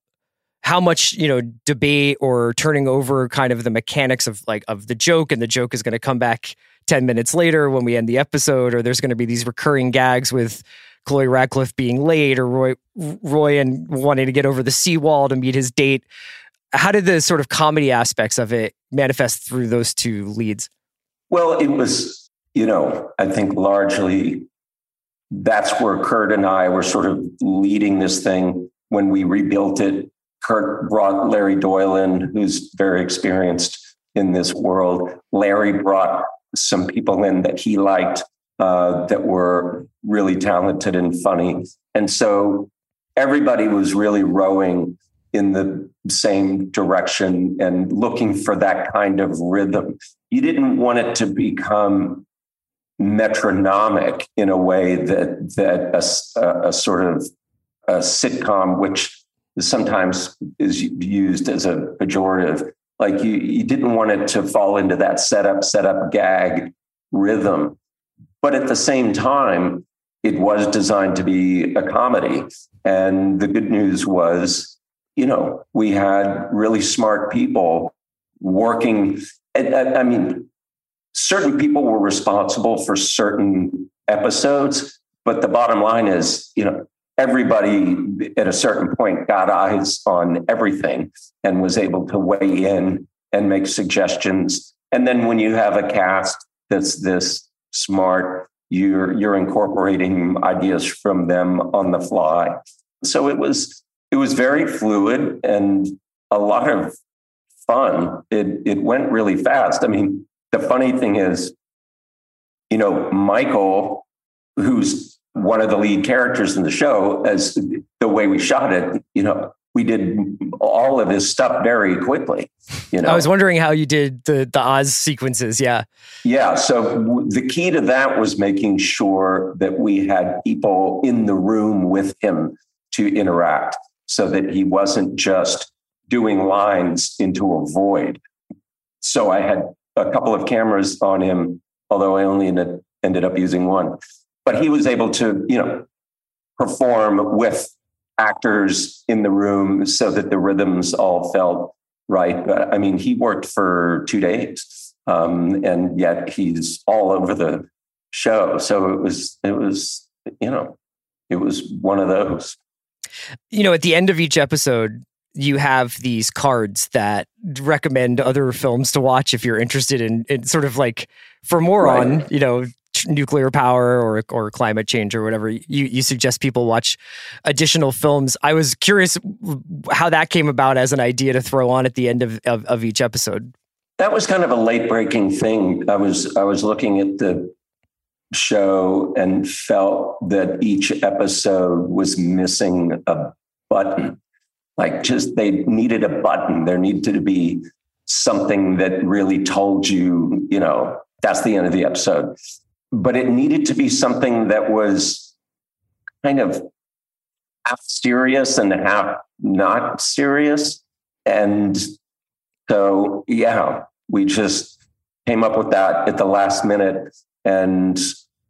how much, you know, debate or turning over kind of the mechanics of like of the joke and the joke is going to come back 10 minutes later when we end the episode, or there's going to be these recurring gags with Chloe Radcliffe being late or Roy Roy and wanting to get over the seawall to meet his date how did the sort of comedy aspects of it manifest through those two leads? Well, it was, you know, I think largely that's where Kurt and I were sort of leading this thing when we rebuilt it. Kurt brought Larry Doyle in, who's very experienced in this world. Larry brought some people in that he liked uh, that were really talented and funny. And so everybody was really rowing in the same direction and looking for that kind of rhythm. You didn't want it to become metronomic in a way that that a, a sort of a sitcom, which sometimes is used as a pejorative, like you, you didn't want it to fall into that setup, setup, gag rhythm. But at the same time, it was designed to be a comedy. And the good news was you know, we had really smart people working. I mean, certain people were responsible for certain episodes, but the bottom line is, you know, everybody at a certain point got eyes on everything and was able to weigh in and make suggestions. And then when you have a cast that's this smart, you're you're incorporating ideas from them on the fly. So it was it was very fluid and a lot of fun. It it went really fast. I mean, the funny thing is, you know, Michael, who's one of the lead characters in the show, as the way we shot it, you know, we did all of his stuff very quickly. You know, I was wondering how you did the the Oz sequences. Yeah, yeah. So the key to that was making sure that we had people in the room with him to interact so that he wasn't just doing lines into a void. So I had a couple of cameras on him, although I only ended up using one. But he was able to, you know, perform with actors in the room so that the rhythms all felt right. But I mean, he worked for two days, um, and yet he's all over the show. So it was, it was, you know, it was one of those you know, at the end of each episode, you have these cards that recommend other films to watch if you're interested in, in sort of like for more right. on, you know, nuclear power or or climate change or whatever you you suggest people watch additional films i was curious how that came about as an idea to throw on at the end of, of, of each episode that was kind of a late breaking thing i was i was looking at the show and felt that each episode was missing a button. Like just they needed a button. There needed to be something that really told you, you know, that's the end of the episode. But it needed to be something that was kind of half serious and half not serious. And so, yeah, we just came up with that at the last minute and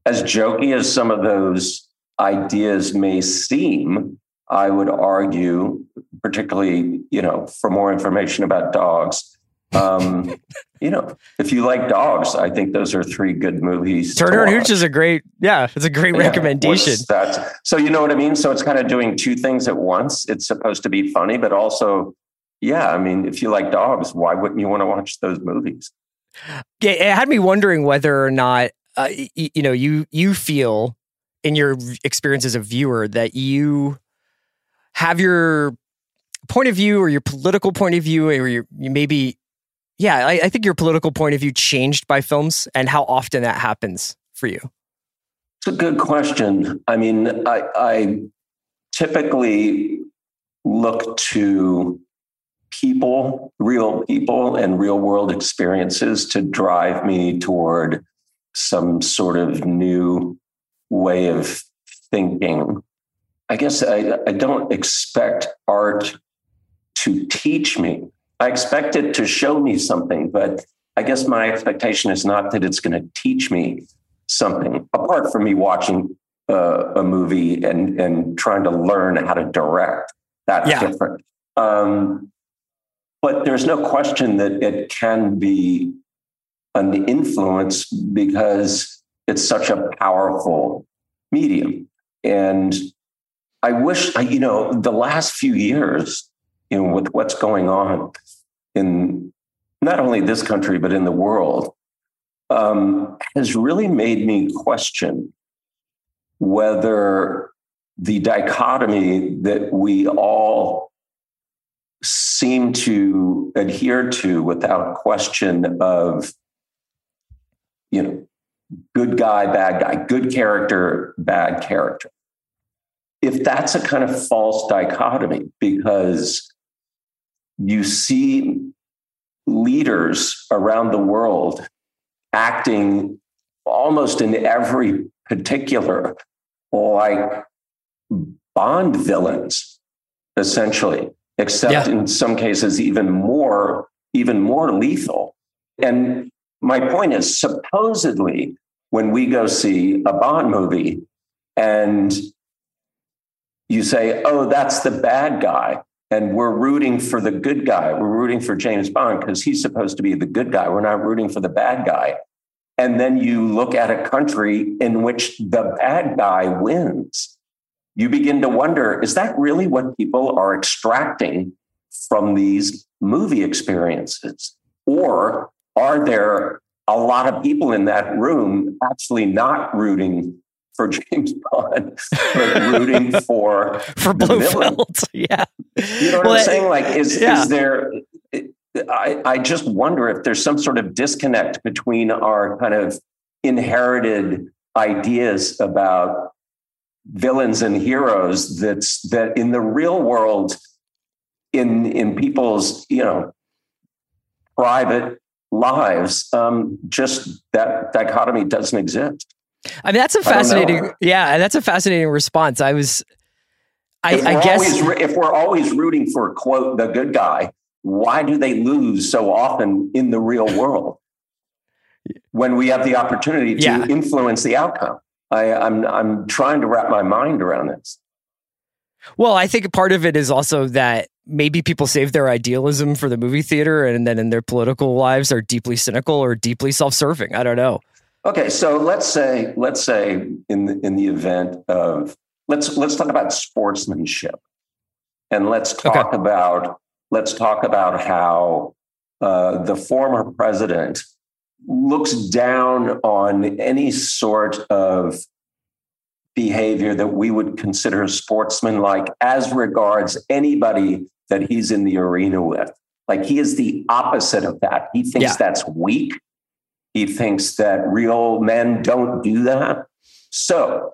as jokey as some of those ideas may seem, I would argue, particularly, you know, for more information about dogs, um, you know, if you like dogs, I think those are three good movies. Turner and Hooch is a great, yeah, it's a great yeah, recommendation. So you know what I mean? So it's kind of doing two things at once. It's supposed to be funny, but also, yeah, I mean, if you like dogs, why wouldn't you want to watch those movies? Yeah, it had me wondering whether or not uh, y- you know you you feel in your experience as a viewer that you have your point of view or your political point of view or your you maybe yeah I, I think your political point of view changed by films and how often that happens for you It's a good question. I mean, I, I typically look to people, real people, and real world experiences to drive me toward some sort of new way of thinking. I guess I, I don't expect art to teach me. I expect it to show me something, but I guess my expectation is not that it's going to teach me something apart from me watching uh, a movie and and trying to learn how to direct. That's yeah. different. Um, but there's no question that it can be an influence because it's such a powerful medium. And I wish, you know, the last few years, you know, with what's going on in not only this country, but in the world, um, has really made me question whether the dichotomy that we all seem to adhere to without question of you know good guy bad guy good character bad character. If that's a kind of false dichotomy because you see leaders around the world acting almost in every particular like Bond villains, essentially, except yeah. in some cases even more, even more lethal. And my point is supposedly when we go see a Bond movie and you say, oh, that's the bad guy. And we're rooting for the good guy. We're rooting for James Bond because he's supposed to be the good guy. We're not rooting for the bad guy. And then you look at a country in which the bad guy wins. You begin to wonder is that really what people are extracting from these movie experiences? Or are there a lot of people in that room actually not rooting for James Bond, but rooting for for Blofeld. Yeah, you know what well, I'm saying? Like, is yeah. is there? I I just wonder if there's some sort of disconnect between our kind of inherited ideas about villains and heroes that's that in the real world in in people's you know private lives um, just that dichotomy doesn't exist I mean, that's a fascinating, yeah, that's a fascinating response. I was, I, I guess, always, if we're always rooting for quote the good guy, why do they lose so often in the real world when we have the opportunity to yeah. influence the outcome? I, I'm I'm trying to wrap my mind around this. Well, I think part of it is also that maybe people save their idealism for the movie theater and then in their political lives are deeply cynical or deeply self-serving. I don't know. Okay, so let's say let's say in the, in the event of let's let's talk about sportsmanship, and let's talk okay. about let's talk about how uh, the former president looks down on any sort of behavior that we would consider sportsmanlike as regards anybody that he's in the arena with. Like he is the opposite of that. He thinks yeah. that's weak. He thinks that real men don't do that. So,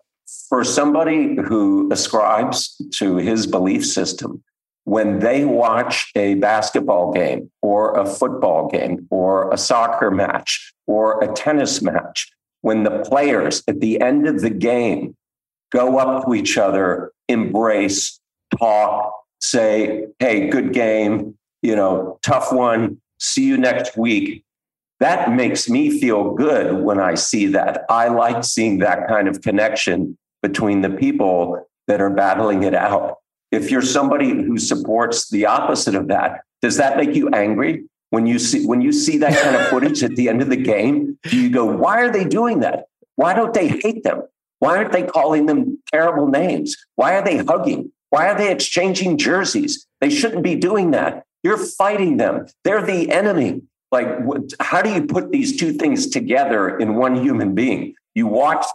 for somebody who ascribes to his belief system, when they watch a basketball game or a football game or a soccer match or a tennis match, when the players at the end of the game go up to each other, embrace, talk, say, hey, good game, you know, tough one, see you next week that makes me feel good when I see that. I like seeing that kind of connection between the people that are battling it out. If you're somebody who supports the opposite of that, does that make you angry? When you see when you see that kind of footage at the end of the game, do you go, why are they doing that? Why don't they hate them? Why aren't they calling them terrible names? Why are they hugging? Why are they exchanging jerseys? They shouldn't be doing that. You're fighting them. They're the enemy like how do you put these two things together in one human being you watch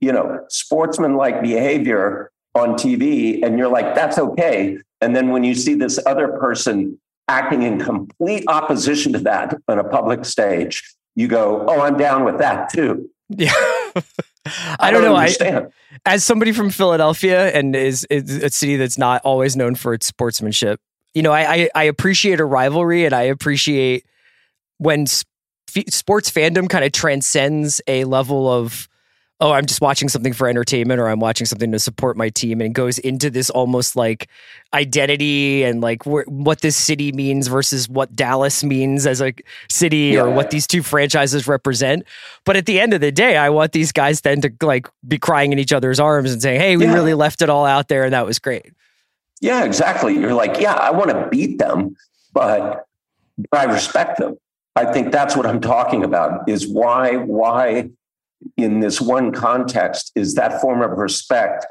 you know sportsman-like behavior on tv and you're like that's okay and then when you see this other person acting in complete opposition to that on a public stage you go oh i'm down with that too yeah I don't know. I, understand. as somebody from Philadelphia and is, is a city that's not always known for its sportsmanship, you know, I, I, I appreciate a rivalry and I appreciate when sp- sports fandom kind of transcends a level of oh, I'm just watching something for entertainment or I'm watching something to support my team and goes into this almost like identity and like wh- what this city means versus what Dallas means as a city Yeah. or what these two franchises represent. But at the end of the day, I want these guys then to like be crying in each other's arms and saying, hey, we Yeah. really left it all out there and that was great. Yeah, exactly. You're like, yeah, I want to beat them, but I respect them. I think that's what I'm talking about is why why in this one context is that form of respect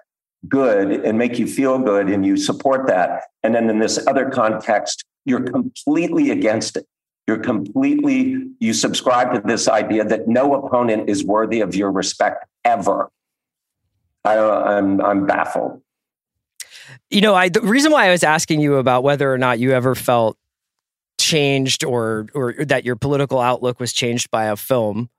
good and make you feel good and you support that? And then in this other context you're completely against it. You're completely you subscribe to this idea that no opponent is worthy of your respect ever. I, I'm I'm baffled. You know, I the reason why I was asking you about whether or not you ever felt changed or or that your political outlook was changed by a film.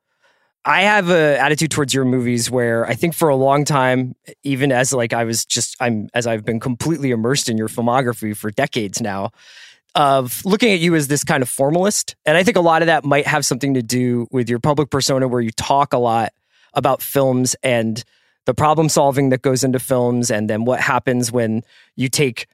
I have a attitude towards your movies where I think for a long time, even as like I was just I'm as I've been completely immersed in your filmography for decades now, of looking at you as this kind of formalist. And I think a lot of that might have something to do with your public persona where you talk a lot about films and the problem solving that goes into films and then what happens when you take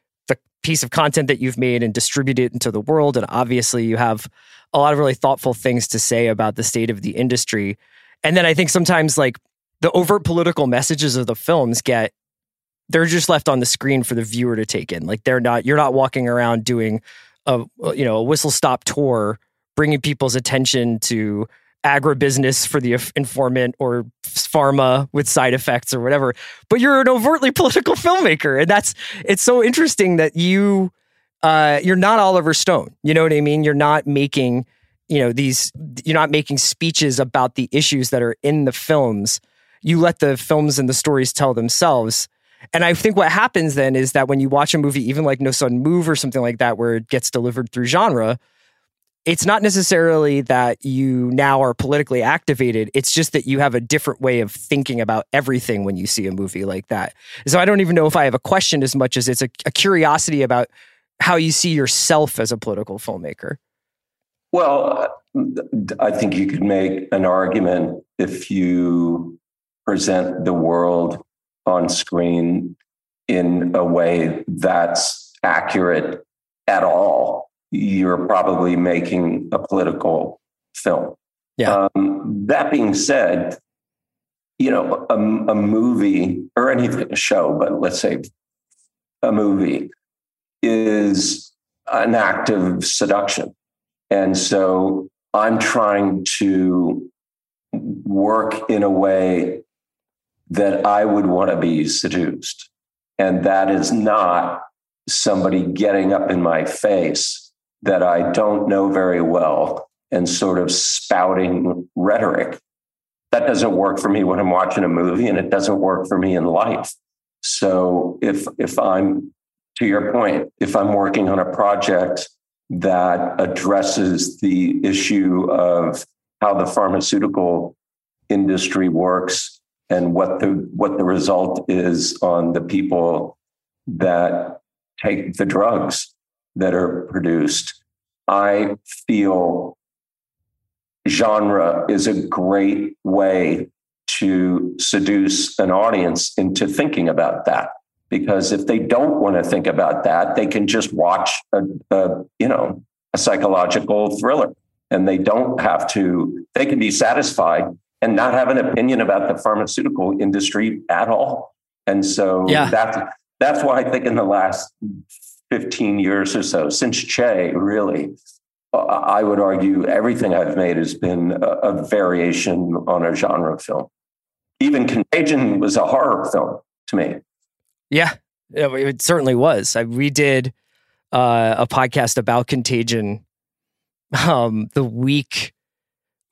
piece of content that you've made and distribute it into the world. And obviously you have a lot of really thoughtful things to say about the state of the industry. And then i think sometimes like the overt political messages of the films get they're just left on the screen for the viewer to take in. Like they're not you're not walking around doing a you know a whistle stop tour bringing people's attention to agribusiness for the informant or pharma with side effects or whatever but you're an overtly political filmmaker. And that's it's so interesting that you uh you're not oliver stone. You know what i mean? You're not making you know these you're not making speeches about the issues that are in the films. You let the films and the stories tell themselves. And i think what happens then is that when you watch a movie even like No Sudden Move or something like that where it gets delivered through genre it's not necessarily that you now are politically activated. It's just that you have a different way of thinking about everything when you see a movie like that. So I don't even know if I have a question as much as it's a, a curiosity about how you see yourself as a political filmmaker. Well, I think you could make an argument if you present the world on screen in a way that's accurate at all. You're probably making a political film. Yeah. Um, that being said, you know, a, a movie or anything, a show, but let's say a movie is an act of seduction. And so I'm trying to work in a way that I would want to be seduced. And that is not somebody getting up in my face that I don't know very well and sort of spouting rhetoric. That doesn't work for me when I'm watching a movie, and it doesn't work for me in life. So if if I'm to your point, if I'm working on a project that addresses the issue of how the pharmaceutical industry works and what the what the result is on the people that take the drugs that are produced i feel genre is a great way to seduce an audience into thinking about that. Because if they don't want to think about that they can just watch a, a you know a psychological thriller. And they don't have to they can be satisfied and not have an opinion about the pharmaceutical industry at all. And so Yeah. that's that's why i think in the last 15 years or so. Since che really uh, i would argue everything i've made has been a, a variation on a genre film. Even contagion was a horror film to me. Yeah, it certainly was. I, we did uh, a podcast about Contagion um, the week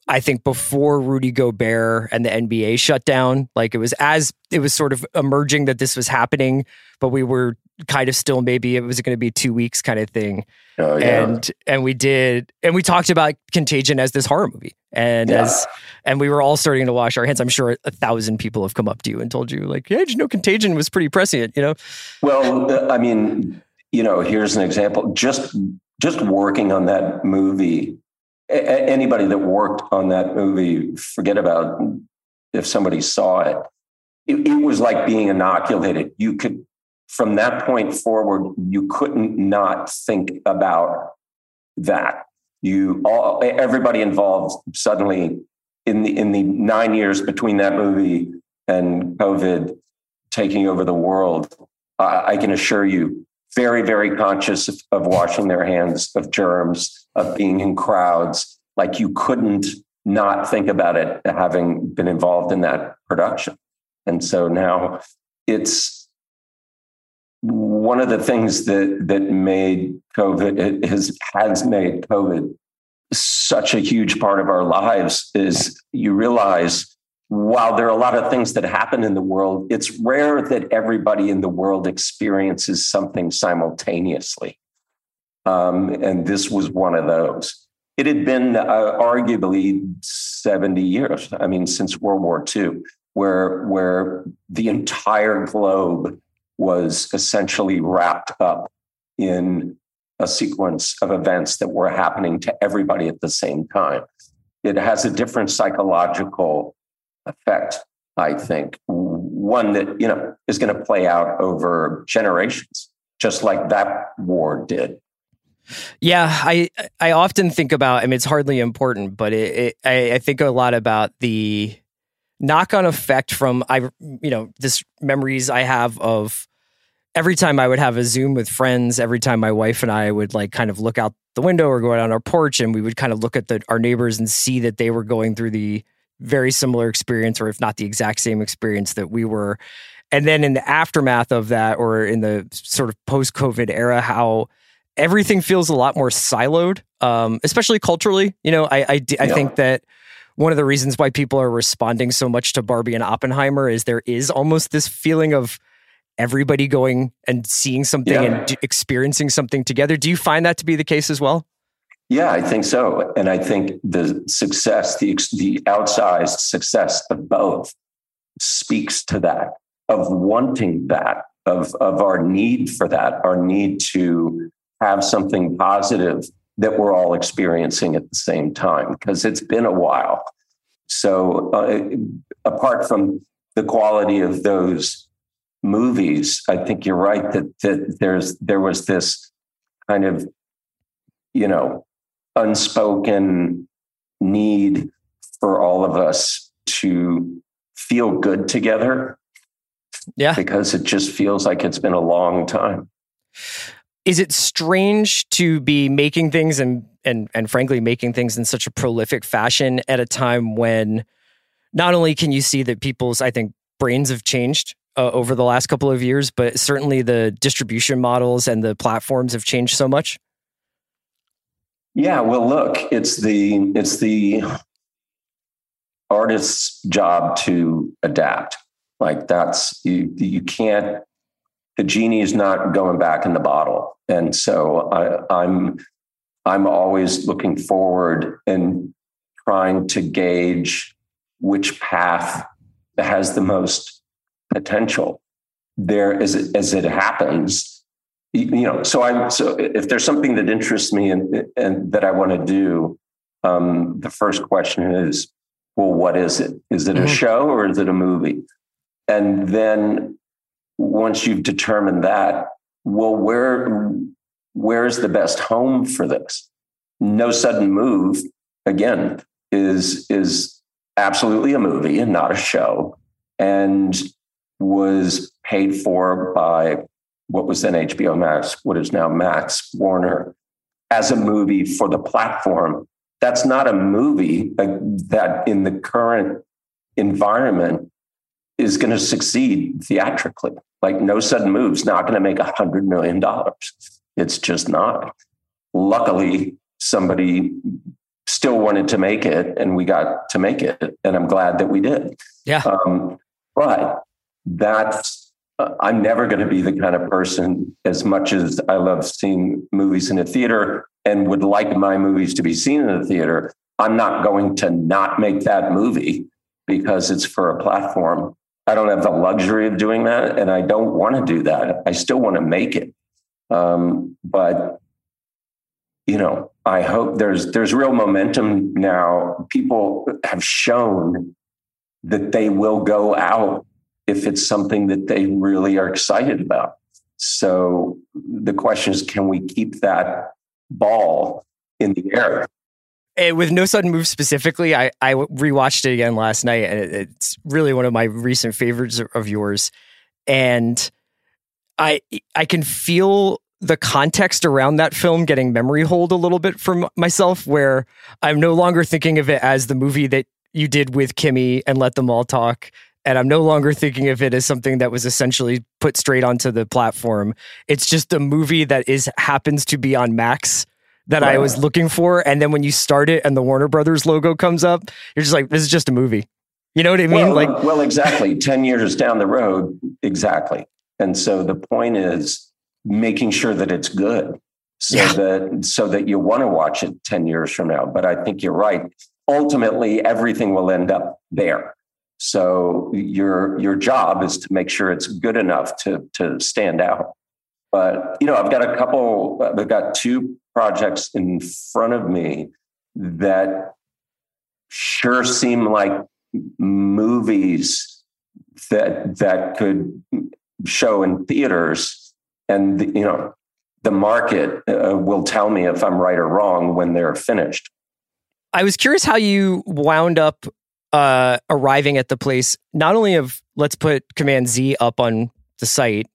I think before Rudy Gobert and the NBA shut down. Like it was as it was sort of emerging that this was happening, but we were kind of still maybe it was going to be two weeks kind of thing. Oh, yeah. And and we did and we talked about Contagion as this horror movie. And Yeah. as and we were all starting to wash our hands. I'm sure a thousand people have come up to you and told you, like, yeah, did you know Contagion was pretty prescient, you know? Well, I mean, you know, here's an example. Just just working on that movie. A- Anybody that worked on that movie, forget about if somebody saw it. It, it was like being inoculated. You could, from that point forward, you couldn't not think about that. You all, everybody involved suddenly in the in the nine years between that movie and COVID taking over the world. I I can assure you, very, very conscious of, of washing their hands, of germs, of being in crowds. Like you couldn't not think about it having been involved in that production. And so now it's one of the things that that made COVID has has made COVID such a huge part of our lives is you realize while there are a lot of things that happen in the world, it's rare that everybody in the world experiences something simultaneously. Um, and this was one of those. It had been uh, arguably 70 years, I mean, since World War II, where, where the entire globe was essentially wrapped up in a sequence of events that were happening to everybody at the same time. It has a different psychological effect, I think, one that you know is going to play out over generations, just like that war did. Yeah, I I often think about. I mean, it's hardly important, but it, it, I, I think a lot about the knock-on effect from I you know this memories I have of every time I would have a Zoom with friends. Every time my wife and I would like kind of look out the window or go out on our porch, and we would kind of look at the, our neighbors and see that they were going through the very similar experience, or if not the exact same experience that we were. And then in the aftermath of that, or in the sort of post-COVID era, how everything feels a lot more siloed, um, especially culturally. You know, I Yeah. think that one of the reasons why people are responding so much to Barbie and Oppenheimer is there is almost this feeling of everybody going and seeing something Yeah. and experiencing something together. Do you find that to be the case as well? Yeah, I think so, and I think the success, the the outsized success of both, speaks to that of wanting that, of of our need for that, our need to have something positive that we're all experiencing at the same time because it's been a while. So, uh, apart from the quality of those movies, I think you're right that that there's there was this kind of you know unspoken need for all of us to feel good together Yeah. because it just feels like it's been a long time. Is it strange to be making things and and and frankly making things in such a prolific fashion at a time when not only can you see that people's I think brains have changed uh, over the last couple of years, but certainly the distribution models and the platforms have changed so much. Yeah, well, look, it's the it's the artist's job to adapt. Like that's you you can't. The genie is not going back in the bottle, and so I, I'm I'm always looking forward and trying to gauge which path has the most potential. There, as it, as it happens, you you know so i'm so if there's something that interests me and, and that i want to do um, the first question is well what is it? Is it a Mhm. show or is it a movie? And then once you've determined that well where where's the best home for this? No sudden move again is is absolutely a movie and not a show and was paid for by what was then HBO Max, what is now Max Warner, as a movie for the platform. That's not a movie uh, that in the current environment is going to succeed theatrically. Like No Sudden Moves, not going to make a hundred million dollars. It's just not. Luckily, somebody still wanted to make it, and we got to make it, and I'm glad that we did. Yeah. Um, but that's I'm never going to be the kind of person, as much as I love seeing movies in a theater and would like my movies to be seen in a theater. I'm not going to not make that movie because it's for a platform. I don't have the luxury of doing that, and I don't want to do that. I still want to make it, um, but you know, I hope there's there's real momentum now. People have shown that they will go out if it's something that they really are excited about. So the question is, can we keep that ball in the air? And with No Sudden Move specifically, I, I rewatched it again last night, and it, it's really one of my recent favorites of yours. And I I can feel the context around that film getting memory hold a little bit from myself, where I'm no longer thinking of it as the movie that you did with Kimi and Let Them All Talk. And I'm no longer thinking of it as something that was essentially put straight onto the platform. It's just a movie that is happens to be on Max that I was looking for. And then when you start it and the Warner Brothers logo comes up, you're just like, this is just a movie. You know what I mean? Well, like, well, exactly. 10 years down the road, exactly. And so the point is making sure that it's good so Yeah. that so that you want to watch it 10 years from now. But I think you're right. Ultimately, everything will end up there. So your your job is to make sure it's good enough to to stand out. But you know, I've got a couple. I've got two projects in front of me that sure seem like movies that that could show in theaters, and you know, the market uh, will tell me if I'm right or wrong when they're finished. I was curious how you wound up uh, arriving at the place, not only of let's put Command Z up on the site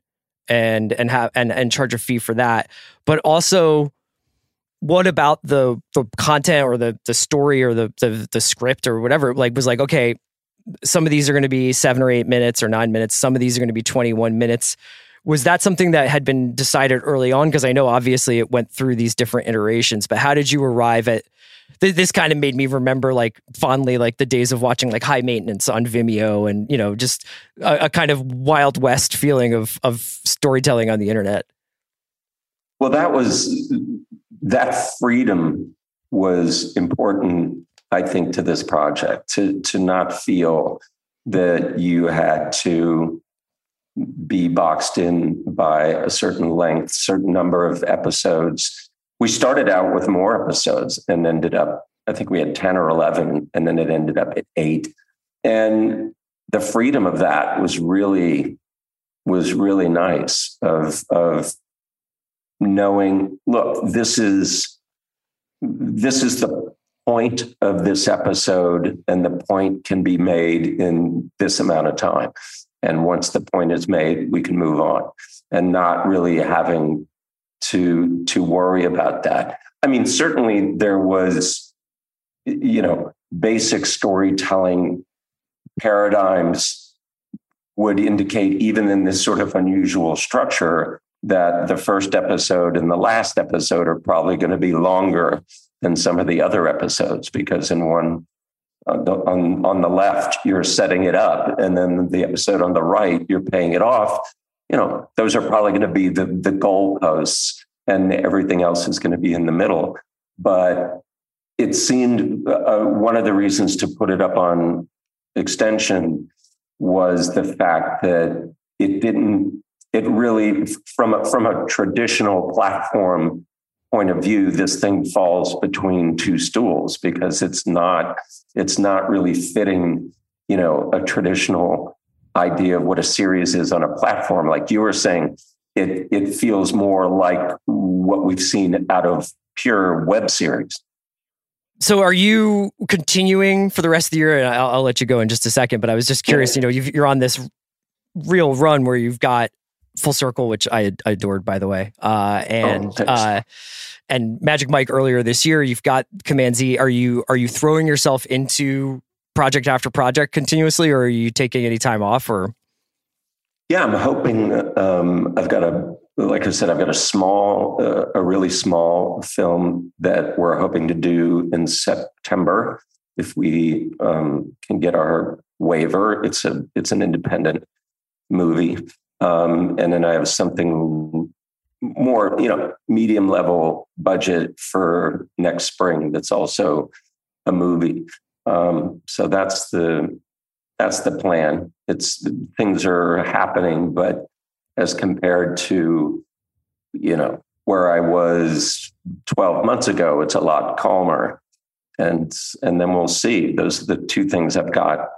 and and have and and charge a fee for that, but also what about the the content or the the story or the the, the script or whatever? Like was like okay some of these are going to be 7 or 8 minutes or 9 minutes. Some of these are going to be 21 minutes. Was that something that had been decided early on? Because i know obviously it went through these different iterations but how did you arrive at th- this kind of made me remember like fondly like the days of watching like high maintenance on vimeo and you know just a, a kind of wild west feeling of of storytelling on the internet Well, that was that freedom was important, I think, to this project to to not feel that you had to be boxed in by a certain length, certain number of episodes. We started out with more episodes and ended up, I think we had 10 or 11, and then it ended up at eight. And the freedom of that was really was really nice of of knowing look this is this is the point of this episode and the point can be made in this amount of time and once the point is made we can move on and not really having to to worry about that. I mean certainly there was you know basic storytelling paradigms would indicate even in this sort of unusual structure that the first episode and the last episode are probably going to be longer than some of the other episodes because in one on the, on, on the left you're setting it up and then the episode on the right you're paying it off you know those are probably going to be the the goalposts and everything else is going to be in the middle. But it seemed uh, one of the reasons to put it up on extension was the fact that it didn't it really from a, from a traditional platform point of view this thing falls between two stools because it's not it's not really fitting you know a traditional idea of what a series is on a platform like you were saying it it feels more like what we've seen out of pure web series So, are you continuing for the rest of the year? And I'll, I'll let you go in just a second. But I was just curious. You know, you've, you're on this real run where you've got Full Circle, which I adored, by the way, uh, and thanks. uh, and Magic Mike earlier this year. You've got Command Z. Are you are you throwing yourself into project after project continuously, or are you taking any time off? Or Yeah, I'm hoping. Um, I've got a like I said, I've got a small, uh, a really small film that we're hoping to do in September if we um, can get our waiver. It's a it's an independent movie, um, and then I have something more, you know, medium level budget for next spring. That's also a movie. Um, so that's the that's the plan. It's things are happening, but as compared to, you know, where I was 12 months ago, it's a lot calmer. And and then we'll see. Those are the two things I've got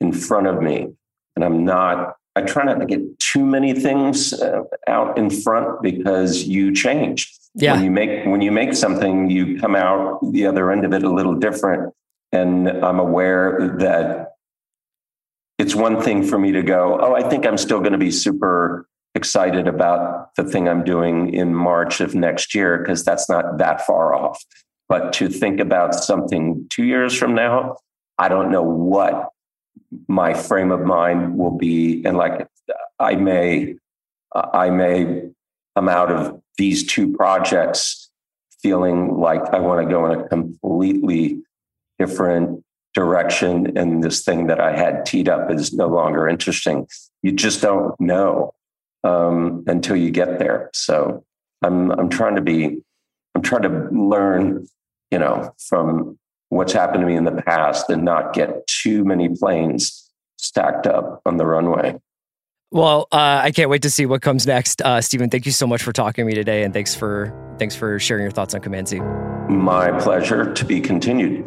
in front of me. And I'm not I try not to get too many things uh, out in front because you change. Yeah. When you make when you make something, you come out the other end of it a little different. And I'm aware that it's one thing for me to go, oh, I think I'm still going to be super excited about the thing I'm doing in March of next year because that's not that far off. But to think about something two years from now, I don't know what my frame of mind will be. And like I may, I may come out of these two projects feeling like I want to go in a completely different direction and this thing that I had teed up is no longer interesting. You just don't know um, until you get there. So I'm I'm trying to be I'm trying to learn, you know, from what's happened to me in the past and not get too many planes stacked up on the runway. Well, uh, I can't wait to see what comes next, uh, Steven. Thank you so much for talking to me today, and thanks for thanks for sharing your thoughts on Command Z. My pleasure. To be continued.